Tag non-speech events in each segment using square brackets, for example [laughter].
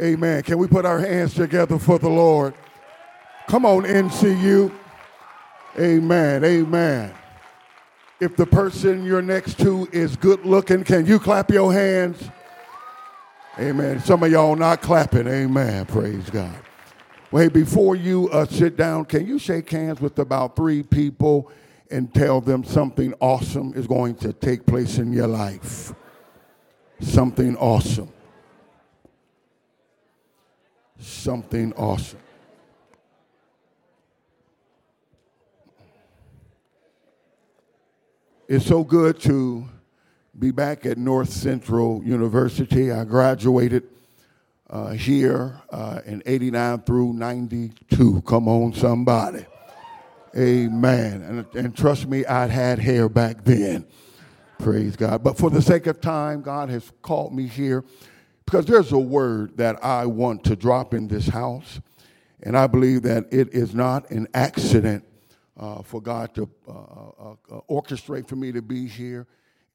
Amen. Can we put our hands together for the Lord? Come on, NCU. Amen. Amen. If the person you're next to is good looking, can you clap your hands? Amen. Some of y'all not clapping. Amen. Praise God. Well, hey, before you uh, sit down, can you shake hands with about three people and tell them something awesome is going to take place in your life? Something awesome. Something awesome. It's so good to be back at North Central University. I graduated uh, here uh, in 89 through 92. Come on, somebody. Amen. And, and trust me, I'd had hair back then. Praise God. But for the sake of time, God has called me here because there's a word that I want to drop in this house. And I believe that it is not an accident uh, for God to uh, uh, uh, orchestrate for me to be here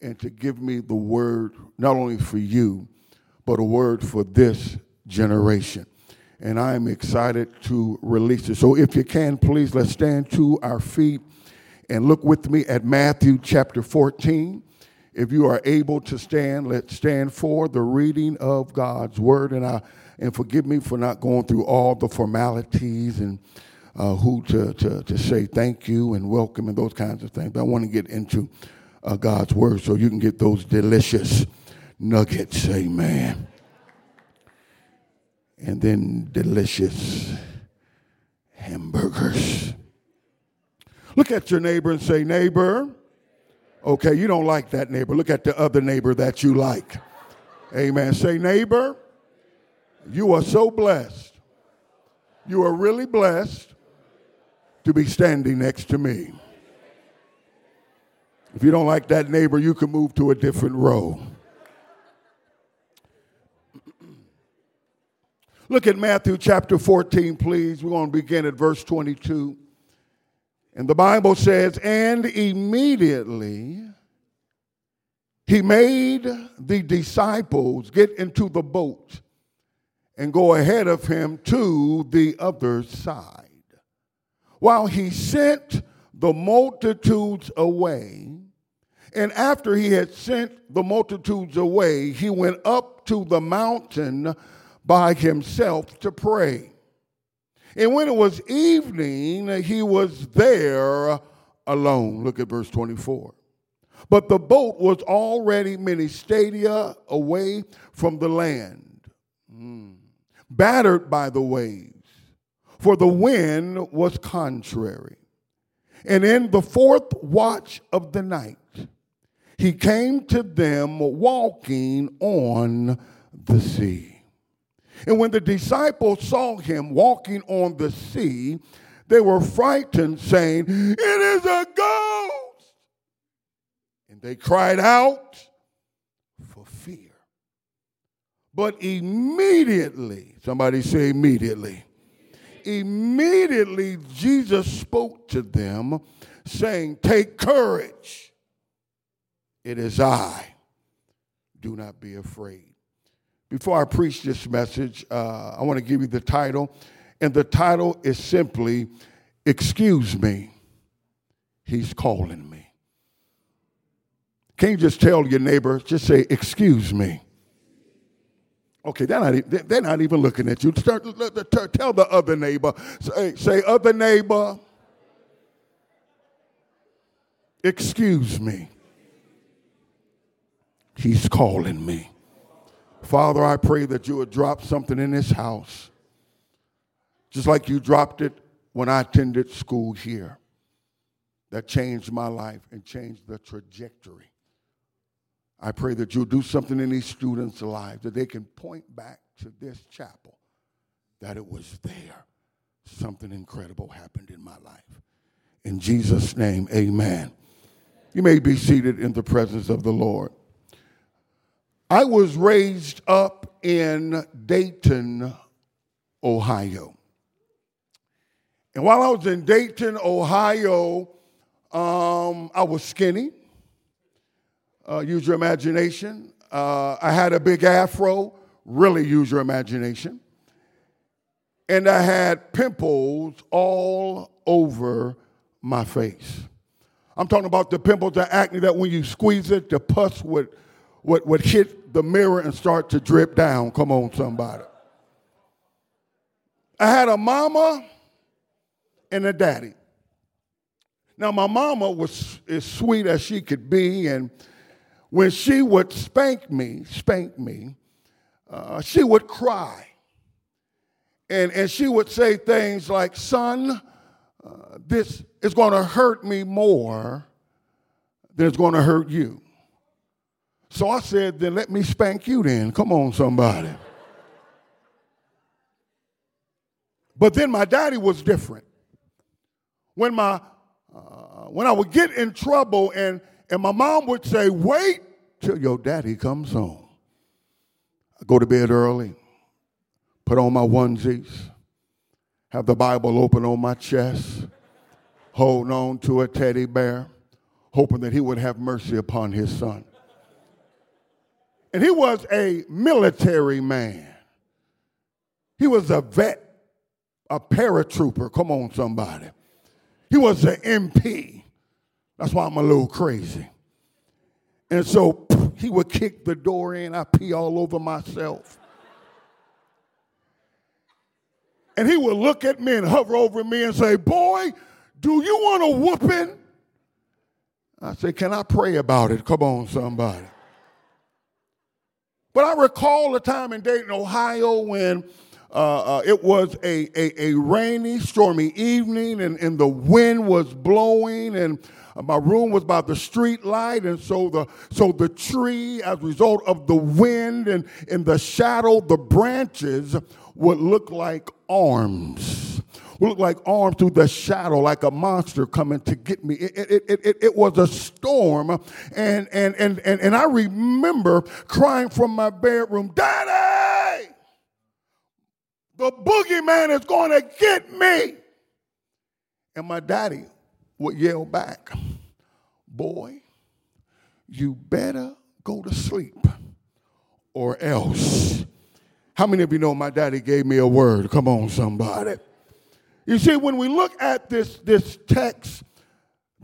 and to give me the word, not only for you, but a word for this generation. And I am excited to release it. So if you can, please let's stand to our feet and look with me at Matthew chapter 14. If you are able to stand, let's stand for the reading of God's word. And I and forgive me for not going through all the formalities and uh, who to, to, to say thank you and welcome and those kinds of things. But I want to get into uh, God's word so you can get those delicious nuggets. Amen. And then delicious hamburgers. Look at your neighbor and say, Neighbor. Okay, you don't like that neighbor. Look at the other neighbor that you like. Amen. Say, Neighbor, you are so blessed. You are really blessed to be standing next to me. If you don't like that neighbor, you can move to a different row. Look at Matthew chapter 14, please. We're going to begin at verse 22. And the Bible says, And immediately he made the disciples get into the boat and go ahead of him to the other side while he sent the multitudes away. And after he had sent the multitudes away, he went up to the mountain by himself to pray. And when it was evening, he was there alone. Look at verse 24. But the boat was already many stadia away from the land, mm. battered by the waves for the wind was contrary. And in the fourth watch of the night, he came to them walking on the sea. And when the disciples saw him walking on the sea, they were frightened, saying, It is a ghost! And they cried out for fear. But immediately, somebody say immediately, immediately Jesus spoke to them, saying, Take courage. It is I. Do not be afraid. Before I preach this message, uh, I want to give you the title. And the title is simply, Excuse Me, He's Calling Me. Can you just tell your neighbor, just say, Excuse me? Okay, they're not, they're not even looking at you. Tell the other neighbor, say, say, other neighbor, excuse me. He's calling me. Father, I pray that you would drop something in this house, just like you dropped it when I attended school here, that changed my life and changed the trajectory I pray that you'll do something in these students' lives that they can point back to this chapel, that it was there. Something incredible happened in my life. In Jesus' name, amen. You may be seated in the presence of the Lord. I was raised up in Dayton, Ohio. And while I was in Dayton, Ohio, um, I was skinny uh, use your imagination. Uh, I had a big afro really use your imagination. And I had pimples all over my face. I'm talking about the pimples, the acne that when you squeeze it, the pus would, would, would hit the mirror and start to drip down. Come on, somebody. I had a mama and a daddy. Now, my mama was as sweet as she could be, and when she would spank me, spank me, uh, she would cry. And, and she would say things like, Son, uh, this is going to hurt me more than it's going to hurt you. So I said, Then let me spank you then. Come on, somebody. But then my daddy was different. When my uh, when I would get in trouble and and my mom would say, Wait till your daddy comes home. I go to bed early, put on my onesies, have the Bible open on my chest, holding on to a teddy bear, hoping that he would have mercy upon his son. And he was a military man. He was a vet, a paratrooper. Come on, somebody. He was an MP. That's why I'm a little crazy. And so he would kick the door in. I pee all over myself. And he would look at me and hover over me and say, Boy, do you want a whooping? I said, Can I pray about it? Come on, somebody. But I recall a time in Dayton, Ohio, when uh, uh, it was a, a, a, rainy, stormy evening, and, and the wind was blowing, and my room was by the street light, and so the so the tree, as a result of the wind and in the shadow, the branches would look like arms. Would look like arms through the shadow, like a monster coming to get me. It, it, it, it, it was a storm, and, and, and, and, and I remember crying from my bedroom, Daddy! The boogeyman is going to get me. And my daddy would yell back, Boy, you better go to sleep or else. How many of you know my daddy gave me a word? Come on, somebody. You see, when we look at this, this text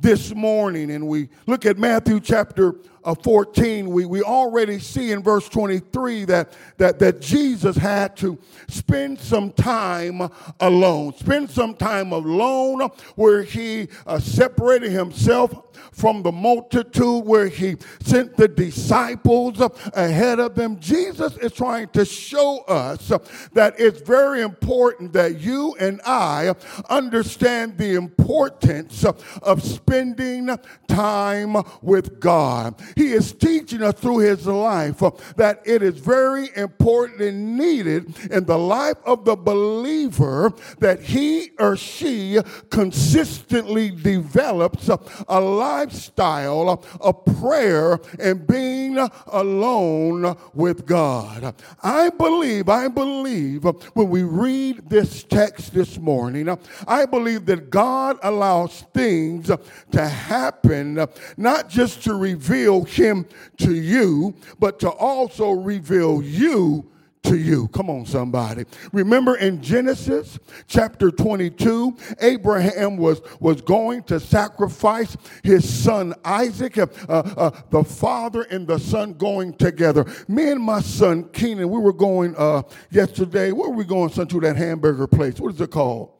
this morning and we look at Matthew chapter uh, 14, we, we already see in verse 23 that, that, that Jesus had to spend some time alone, spend some time alone where he uh, separated himself from the multitude, where he sent the disciples ahead of them. Jesus is trying to show us that it's very important that you and I understand the importance of spending time with God. He is teaching us through his life that it is very important and needed in the life of the believer that he or she consistently develops a lifestyle of prayer and being alone with God. I believe, I believe when we read this text this morning, I believe that God allows things to happen not just to reveal him to you, but to also reveal you to you. Come on, somebody. Remember in Genesis chapter 22, Abraham was, was going to sacrifice his son Isaac, uh, uh, the father and the son going together. Me and my son Keenan, we were going uh, yesterday. Where were we going, son, to that hamburger place? What is it called?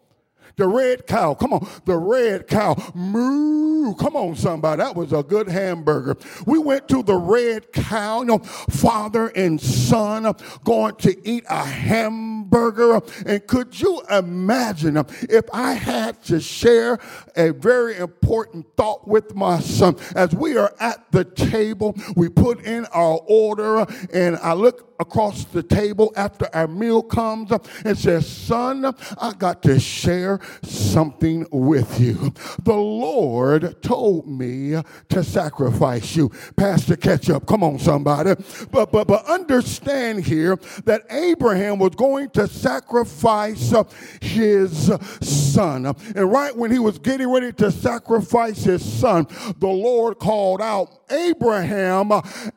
The red cow. Come on. The red cow. Moo. Come on, somebody. That was a good hamburger. We went to the red cow, you know, father and son going to eat a hamburger. And could you imagine if I had to share a very important thought with my son? As we are at the table, we put in our order, and I look across the table after our meal comes and says, Son, I got to share something with you. The Lord told me to sacrifice you. Pastor Ketchup, come on, somebody. But, but, but understand here that Abraham was going to sacrifice his son. And right when he was getting ready to sacrifice his son, the Lord called out Abraham,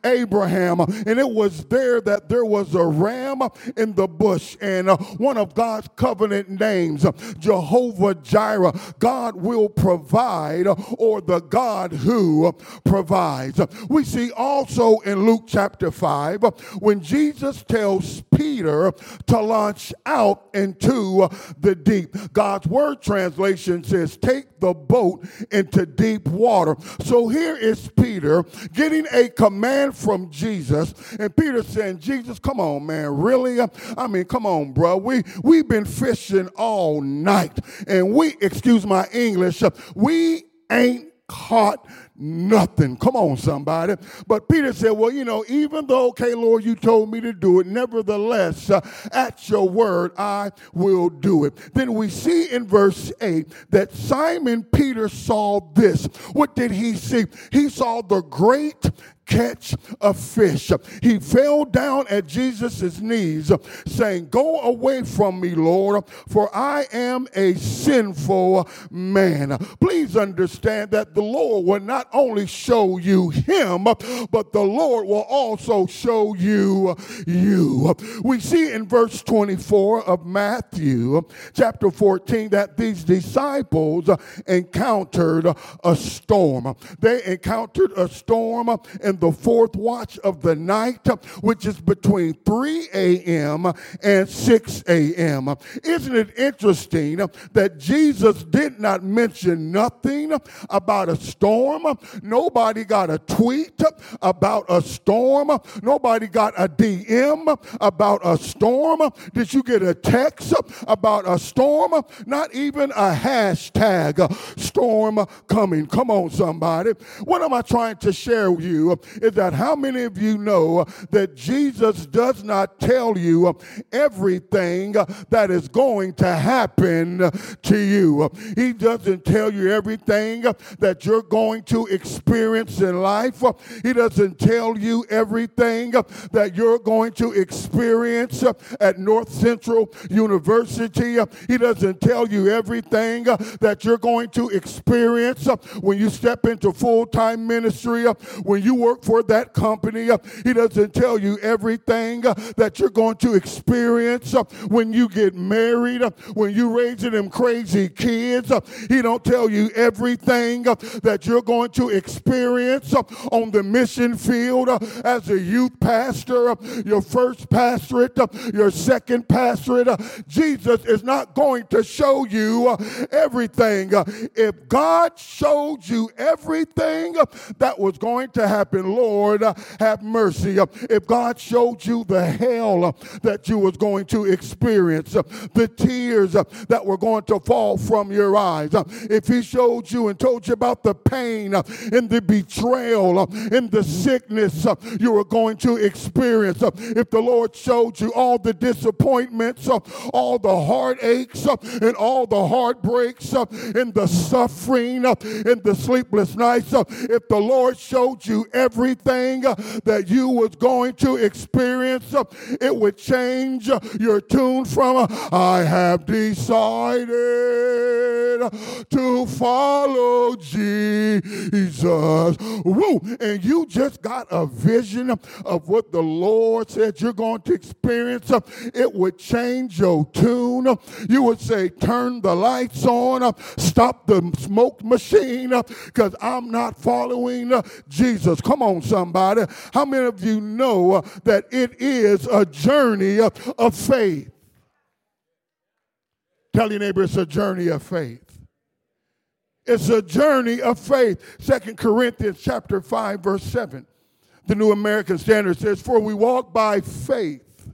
Abraham. And it was there that there was a ram in the bush and one of God's covenant names, Jehovah Jireh. God will provide or the God who provides. We see also in Luke chapter 5 when Jesus tells Peter to launch out into the deep. God's word translation says, Take the boat into deep water. So here is Getting a command from Jesus, and Peter saying, Jesus, come on, man, really? I mean, come on, bro. We we've been fishing all night, and we, excuse my English, we ain't caught nothing. Come on, somebody. But Peter said, Well, you know, even though, okay, Lord, you told me to do it, nevertheless, uh, at your word, I will do it. Then we see in verse 8 that Simon Peter saw this. What did he see? He saw the great catch a fish. He fell down at Jesus' knees, saying, Go away from me, Lord, for I am a sinful man. Please understand that the Lord will not only show you him, but the Lord will also show you you. We see in verse 24 of Matthew chapter 14 that these disciples encountered a storm. They encountered a storm in the fourth watch of the night, which is between 3 a.m. and 6 a.m. Isn't it interesting that Jesus did not mention nothing about a storm? Nobody got a tweet about a storm. Nobody got a DM about a storm. Did you get a text about a storm? Not even a hashtag storm coming. Come on, somebody. What am I trying to share with you? is that how many of you know that Jesus does not tell you everything that is going to happen to you? He doesn't tell you everything that you're going to experience in life. He doesn't tell you everything that you're going to experience at North Central University. He doesn't tell you everything that you're going to experience when you step into full time ministry, when you work for that company. He doesn't tell you everything that you're going to experience when you get married, when you're raising them crazy kids. He don't tell you everything that you're going to experience uh, on the mission field uh, as a youth pastor, uh, your first pastorate, your second pastorate. Jesus is not going to show you everything. If God showed you everything that was going to happen, Lord, have mercy. If God showed you the hell that you was going to experience, the tears that were going to fall from your eyes, if he showed you and told you about the pain Uh, and the betrayal uh, in the sickness uh, you were going to experience, if the Lord showed you all the disappointments, all the heartaches and all the heartbreaks and the suffering and the sleepless nights, if the Lord showed you everything that you was going to experience, it would change your tune from I have decided to follow Jesus. Woo! And you just got a vision of what the Lord said you're going to experience. It would change your tune. You would say, turn the lights on, stop the smoke machine, because I'm not following Jesus. Come on, somebody. How many of you know that it is a journey of faith? Tell your neighbor it's a journey of faith. It's a journey of faith. Second Corinthians chapter 5, verse 7. The New American Standard says, For we walk by faith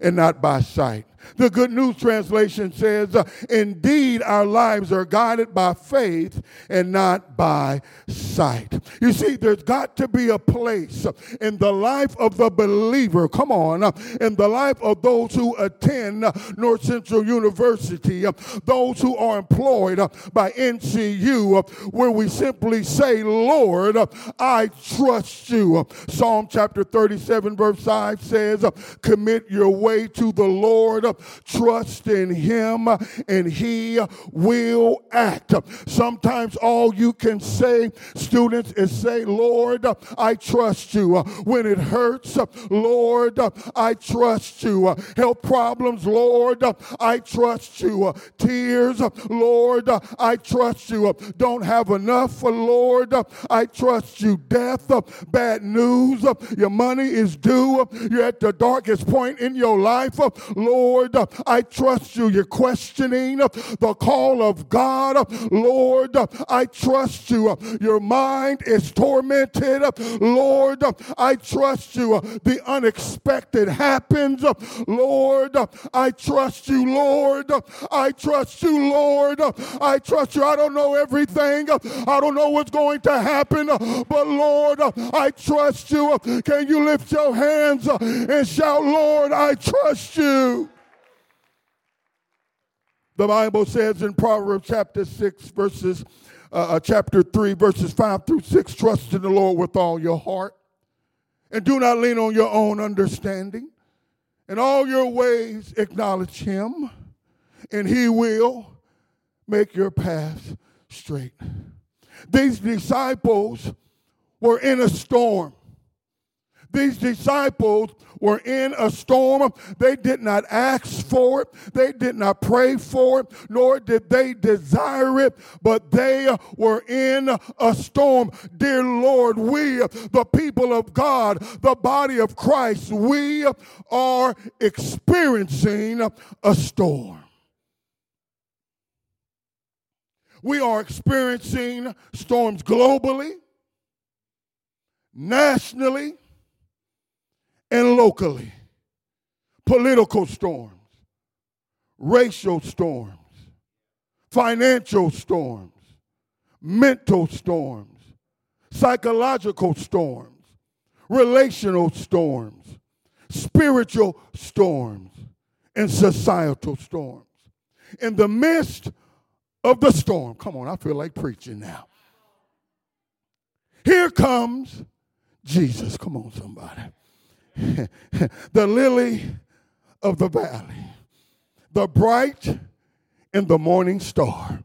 and not by sight. The Good News Translation says, uh, Indeed, our lives are guided by faith and not by sight. You see, there's got to be a place uh, in the life of the believer, come on, uh, in the life of those who attend uh, North Central University, uh, those who are employed uh, by NCU, where we simply say, Lord, I trust you. Psalm chapter 37, verse 5 says, Commit your way to the Lord trust in Him and He will act. Sometimes all you can say, students, is say, Lord, I trust you. When it hurts, Lord, I trust you. Health problems, Lord, I trust you. Tears, Lord, I trust you. Don't have enough, Lord, I trust you. Death, bad news, your money is due. You're at the darkest point in your life. Lord, I trust you. You're questioning the call of God. Lord, I trust you. Your mind is tormented. Lord, I trust you. The unexpected happens. Lord, I trust you, Lord. I trust you, Lord. I trust you. I don't know everything. I don't know what's going to happen, but Lord, I trust you. Can you lift your hands and shout, Lord, I trust you? The Bible says in Proverbs chapter 6, verses, uh, uh, chapter 3, verses 5 through 6, trust in the Lord with all your heart and do not lean on your own understanding. In all your ways, acknowledge him, and he will make your path straight. These disciples were in a storm. These disciples were in a storm. They did not ask for it. They did not pray for it, nor did they desire it, but they were in a storm. Dear Lord, we, the people of God, the body of Christ, we are experiencing a storm. We are experiencing storms globally, nationally, and locally. Political storms, racial storms, financial storms, mental storms, psychological storms, relational storms, spiritual storms, and societal storms. In the midst of the storm, come on, I feel like preaching now. Here comes Jesus. Come on, somebody. [laughs] the lily of the valley, the bright and the morning star,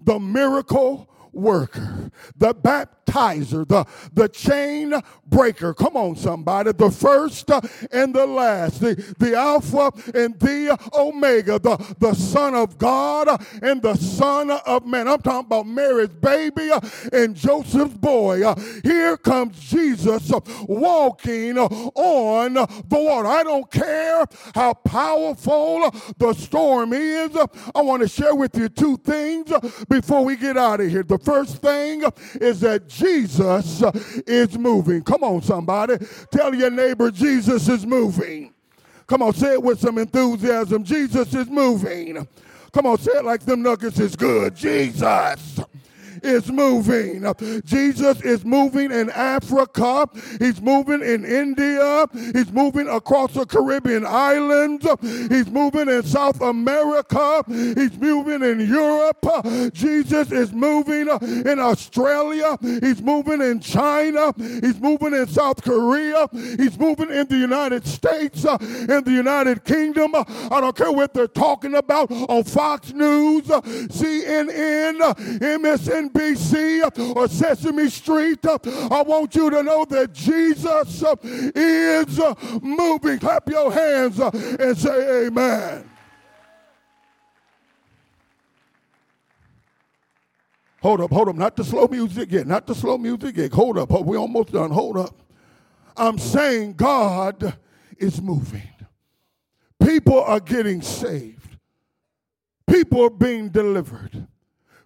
the miracle worker, the baptizer, the, the chain breaker. Come on, somebody. The first and the last, the, the Alpha and the Omega, the, the Son of God and the Son of Man. I'm talking about Mary's baby and Joseph's boy. Here comes Jesus walking on the water. I don't care how powerful the storm is. I want to share with you two things before we get out of here. The first thing is that Jesus is moving. Come on, somebody. Tell your neighbor Jesus is moving. Come on, say it with some enthusiasm. Jesus is moving. Come on, say it like them nuggets is good. Jesus is moving. Jesus is moving in Africa. He's moving in India. He's moving across the Caribbean islands. He's moving in South America. He's moving in Europe. Jesus is moving in Australia. He's moving in China. He's moving in South Korea. He's moving in the United States, in the United Kingdom. I don't care what they're talking about on Fox News, CNN, MSNBC. NBC or Sesame Street. I want you to know that Jesus uh, is uh, moving. Clap your hands uh, and say amen. Hold up, hold up. Not the slow music yet. Not the slow music yet. Hold up. We're almost done. Hold up. I'm saying God is moving. People are getting saved. People are being delivered.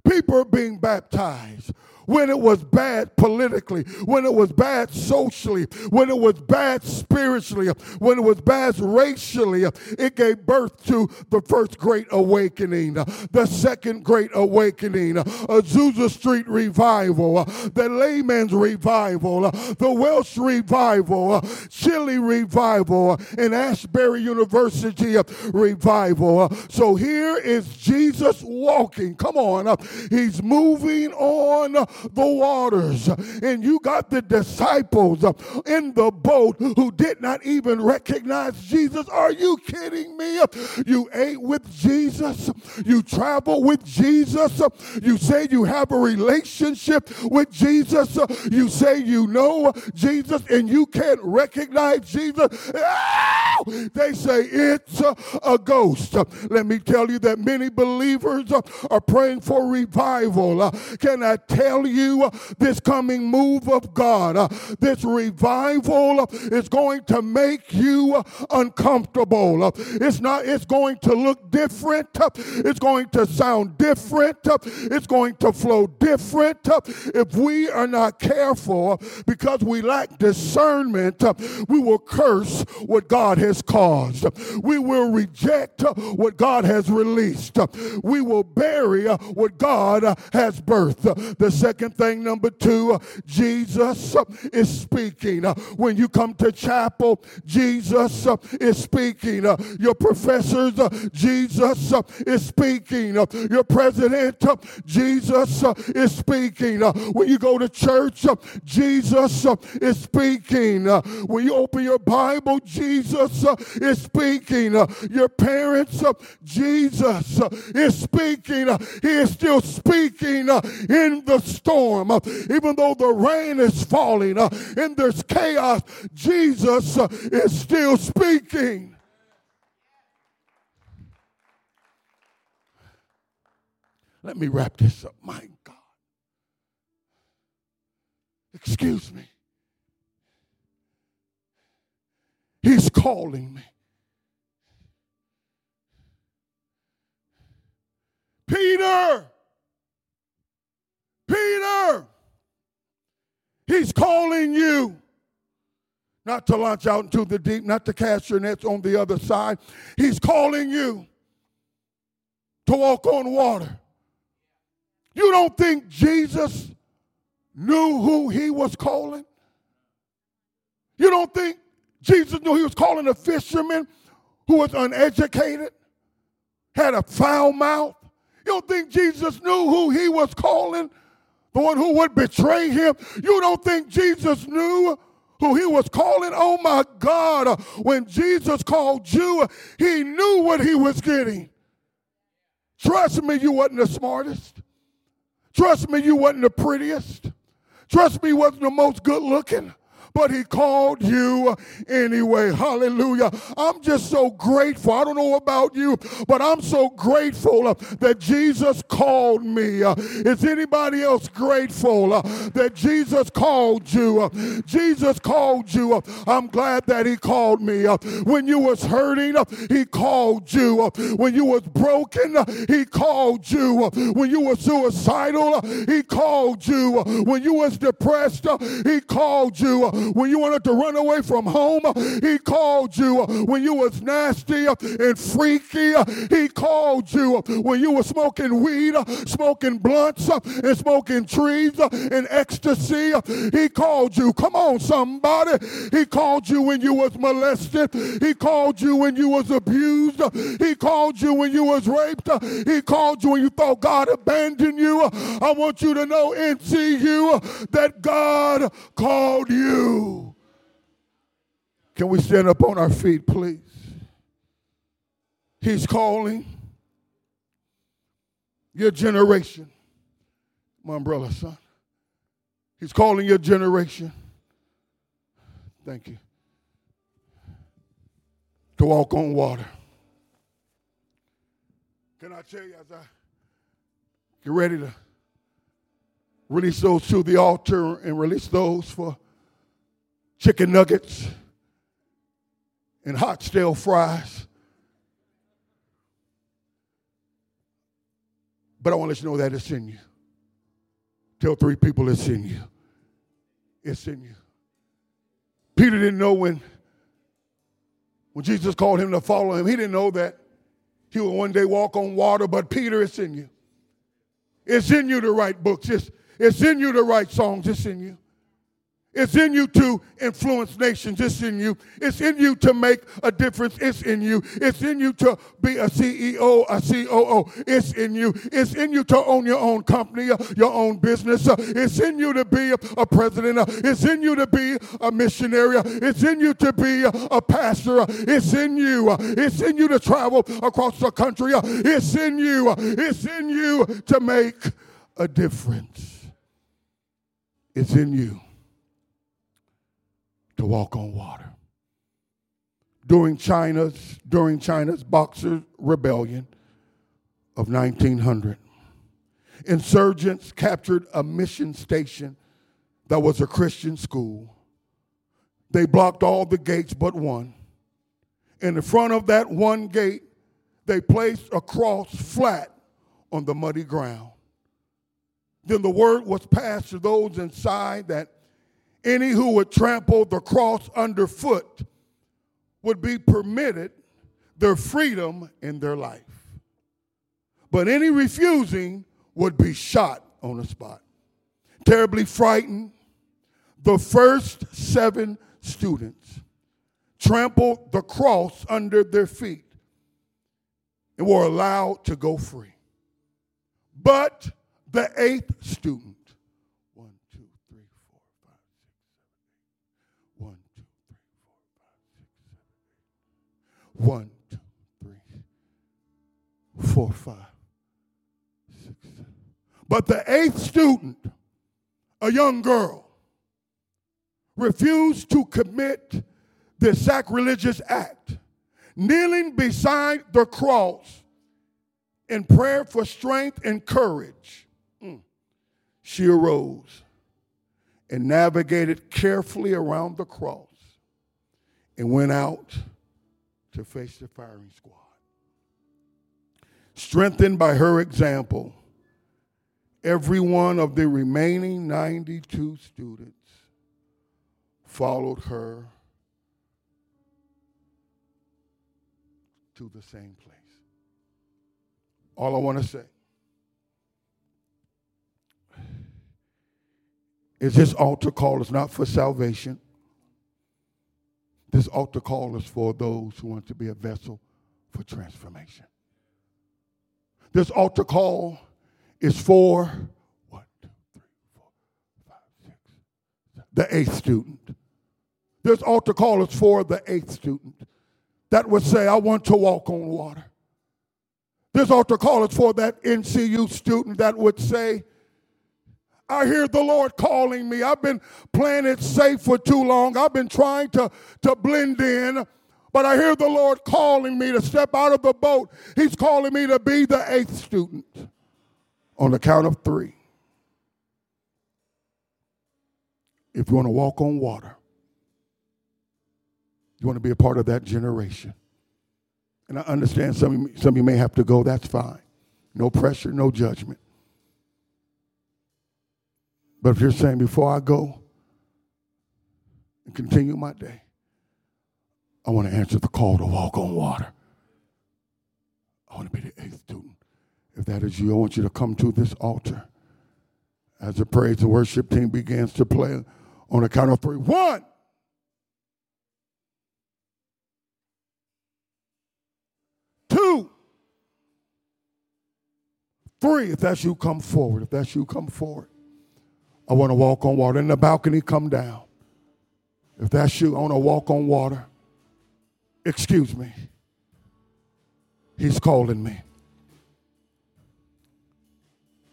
People are being baptized when it was bad politically, when it was bad socially, when it was bad spiritually, when it was bad racially, it gave birth to the first great awakening, the second great awakening, Azusa Street revival, the layman's revival, the Welsh revival, Chile revival, and Asbury University revival. So here is Jesus walking. Come on. He's moving on the waters, and you got the disciples in the boat who did not even recognize Jesus. Are you kidding me? You ate with Jesus, you travel with Jesus, you say you have a relationship with Jesus, you say you know Jesus, and you can't recognize Jesus. They say it's a ghost. Let me tell you that many believers are praying for revival. Can I tell you uh, this coming move of God, uh, this revival uh, is going to make you uncomfortable. It's not, it's going to look different. It's going to sound different. It's going to flow different. If we are not careful because we lack discernment, we will curse what God has caused. We will reject what God has released. We will bury what God has birthed. The second thing, number two, Jesus uh, is speaking. Uh, when you come to chapel, Jesus uh, is speaking. Your professors, Jesus is speaking. Your president, Jesus is speaking. When you go to church, Jesus is speaking. When you open your Bible, Jesus is speaking. Your parents, Jesus is speaking. He is still speaking in the storm. Uh, even though the rain is falling uh, and there's chaos, Jesus uh, is still speaking. Let me wrap this up. My God. Excuse me. He's calling me. Peter! He's you. Not to launch out into the deep, not to cast your nets on the other side. He's calling you to walk on water. You don't think Jesus knew who he was calling? You don't think Jesus knew he was calling a fisherman who was uneducated, had a foul mouth? You don't think Jesus knew who he was calling? The one who would betray him? You don't think Jesus knew who he was calling? Oh my God. When Jesus called you, he knew what he was getting. Trust me, you wasn't the smartest. Trust me, you wasn't the prettiest. Trust me, wasn't the most good looking but he called you anyway. Hallelujah. I'm just so grateful. I don't know about you, but I'm so grateful uh, that Jesus called me. Uh. Is anybody else grateful uh, that Jesus called you? Jesus called you. I'm glad that he called me. When you was hurting, he called you. When you was broken, he called you. When you were suicidal, he called you. When you was depressed, he called you. When you wanted to run away from home, he called you. When you was nasty and freaky, he called you. When you were smoking weed, smoking blunts, and smoking trees and ecstasy, he called you. Come on, somebody. He called you when you was molested. He called you when you was abused. He called you when you was raped. He called you when you thought God abandoned you. I want you to know, NCU, that God called you. Can we stand up on our feet, please? He's calling your generation. My umbrella, son. He's calling your generation. Thank you. To walk on water. Can I tell you as I get ready to release those to the altar and release those for chicken nuggets and hot stale fries. But I want to let you know that it's in you. Tell three people it's in you. It's in you. Peter didn't know when, when Jesus called him to follow him, he didn't know that he would one day walk on water, but Peter, it's in you. It's in you to write books. It's, it's in you to write songs. It's in you. It's in you to influence nations. It's in you. It's in you to make a difference. It's in you. It's in you to be a CEO, a COO. It's in you. It's in you to own your own company, uh, your own business. Uh, it's in you to be a president. Uh, it's in you to be a missionary. It's in you to be a pastor. It's in you. It's in you to travel across the country. It's in you. It's in you to make a difference. It's in you to walk on water. During China's, during China's Boxer Rebellion of 1900, insurgents captured a mission station that was a Christian school. They blocked all the gates but one. In the front of that one gate, they placed a cross flat on the muddy ground. Then the word was passed to those inside that any who would trample the cross underfoot would be permitted their freedom in their life. But any refusing would be shot on the spot. Terribly frightened, the first seven students trampled the cross under their feet and were allowed to go free. But the eighth student One, two, three, four, five, six, seven. But the eighth student, a young girl, refused to commit the sacrilegious act, kneeling beside the cross in prayer for strength and courage. Mm. She arose and navigated carefully around the cross and went out to face the firing squad. Strengthened by her example, every one of the remaining 92 students followed her to the same place. All I want to say is this altar call is not for salvation. This altar call is for those who want to be a vessel for transformation. This altar call is for one, two, three, four, five, six, seven, the eighth student. This altar call is for the eighth student that would say, I want to walk on water. This altar call is for that NCU student that would say, I hear the Lord calling me. I've been playing it safe for too long. I've been trying to, to blend in, but I hear the Lord calling me to step out of the boat. He's calling me to be the eighth student on the count of three. If you want to walk on water, you want to be a part of that generation. And I understand some some of you may have to go, that's fine. No pressure, no judgment. But if you're saying, before I go and continue my day, I want to answer the call to walk on water. I want to be the eighth student. If that is you, I want you to come to this altar as the praise and worship team begins to play on a count of three. One. Two. Three. If that's you, come forward. If that's you, come forward. I want to walk on water. In the balcony, come down. If that's you, I want to walk on water. Excuse me. He's calling me.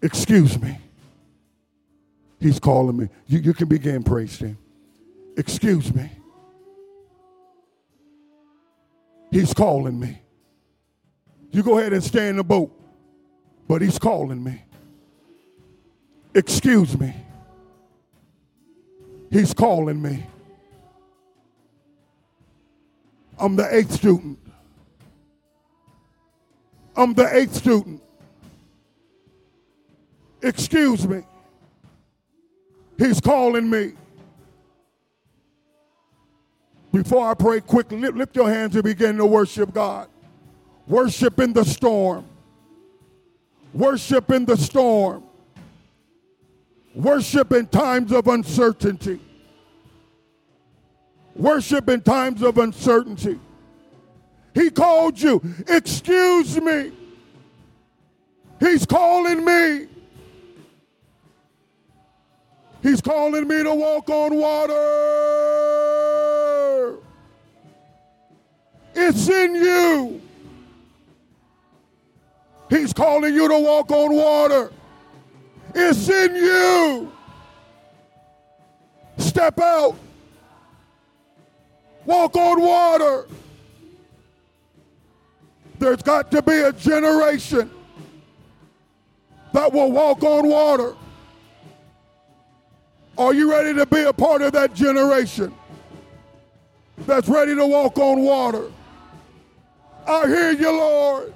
Excuse me. He's calling me. You, you can begin, praise him. Excuse me. He's calling me. You go ahead and stay in the boat, but he's calling me. Excuse me. He's calling me. I'm the eighth student. I'm the eighth student. Excuse me. He's calling me. Before I pray quickly, lift your hands and begin to worship God. Worship in the storm. Worship in the storm. Worship in times of uncertainty. Worship in times of uncertainty. He called you. Excuse me. He's calling me. He's calling me to walk on water. It's in you. He's calling you to walk on water. It's in you. Step out. Walk on water. There's got to be a generation that will walk on water. Are you ready to be a part of that generation that's ready to walk on water? I hear you, Lord.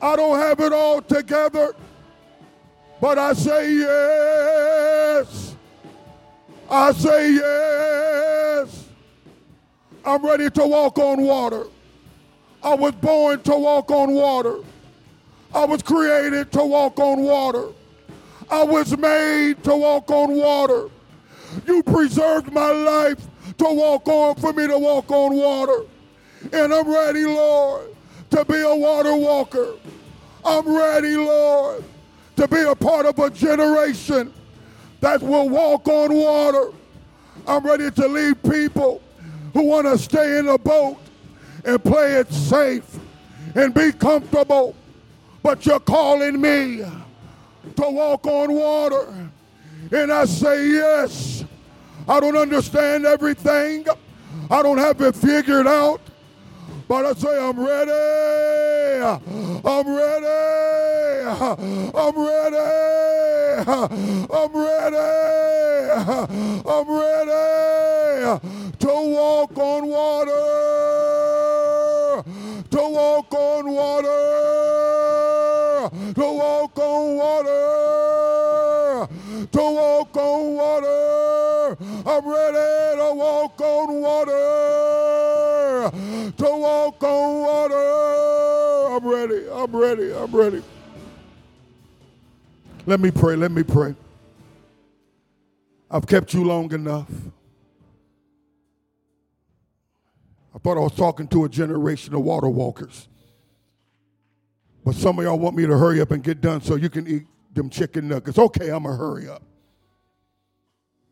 I don't have it all together, but I say yes. I say yes. I'm ready to walk on water. I was born to walk on water. I was created to walk on water. I was made to walk on water. You preserved my life to walk on, for me to walk on water. And I'm ready, Lord, to be a water walker. I'm ready, Lord, to be a part of a generation that will walk on water. I'm ready to lead people who want to stay in a boat and play it safe and be comfortable. But you're calling me to walk on water. And I say, yes. I don't understand everything. I don't have it figured out. But I say, I'm ready. I'm ready. I'm ready. I'm ready. I'm ready to walk on water. To walk on water. Ready. I'm ready. Let me pray. Let me pray. I've kept you long enough. I thought I was talking to a generation of water walkers. But some of y'all want me to hurry up and get done so you can eat them chicken nuggets. Okay, I'm going to hurry up.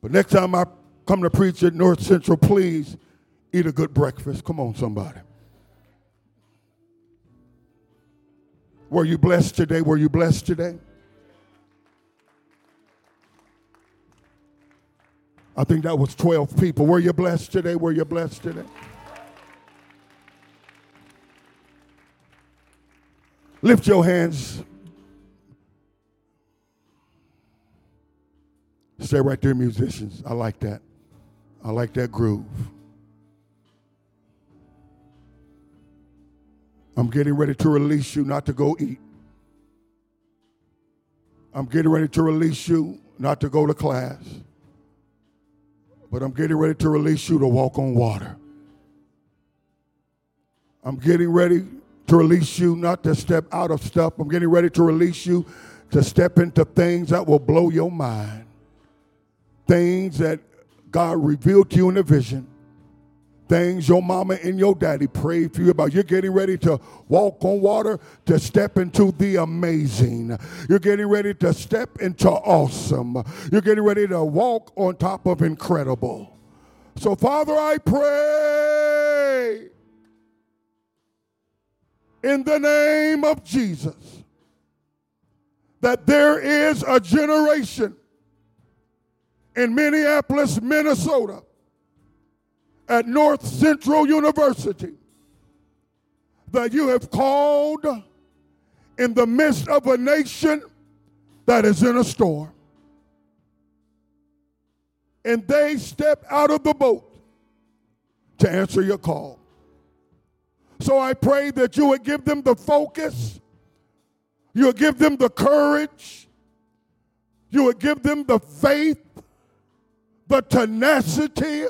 But next time I come to preach at North Central, please eat a good breakfast. Come on, somebody. Were you blessed today? Were you blessed today? I think that was 12 people. Were you blessed today? Were you blessed today? Lift your hands. Stay right there, musicians. I like that. I like that groove. I'm getting ready to release you not to go eat. I'm getting ready to release you not to go to class. But I'm getting ready to release you to walk on water. I'm getting ready to release you not to step out of stuff. I'm getting ready to release you to step into things that will blow your mind. Things that God revealed to you in a vision. Things your mama and your daddy prayed for you about. You're getting ready to walk on water, to step into the amazing. You're getting ready to step into awesome. You're getting ready to walk on top of incredible. So, Father, I pray in the name of Jesus that there is a generation in Minneapolis, Minnesota, at North Central University that you have called in the midst of a nation that is in a storm. And they step out of the boat to answer your call. So I pray that you would give them the focus, you would give them the courage, you would give them the faith, the tenacity,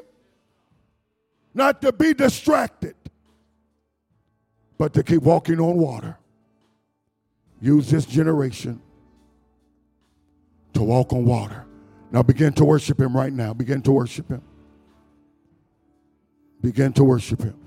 not to be distracted, but to keep walking on water. Use this generation to walk on water. Now begin to worship Him right now. Begin to worship Him. Begin to worship him.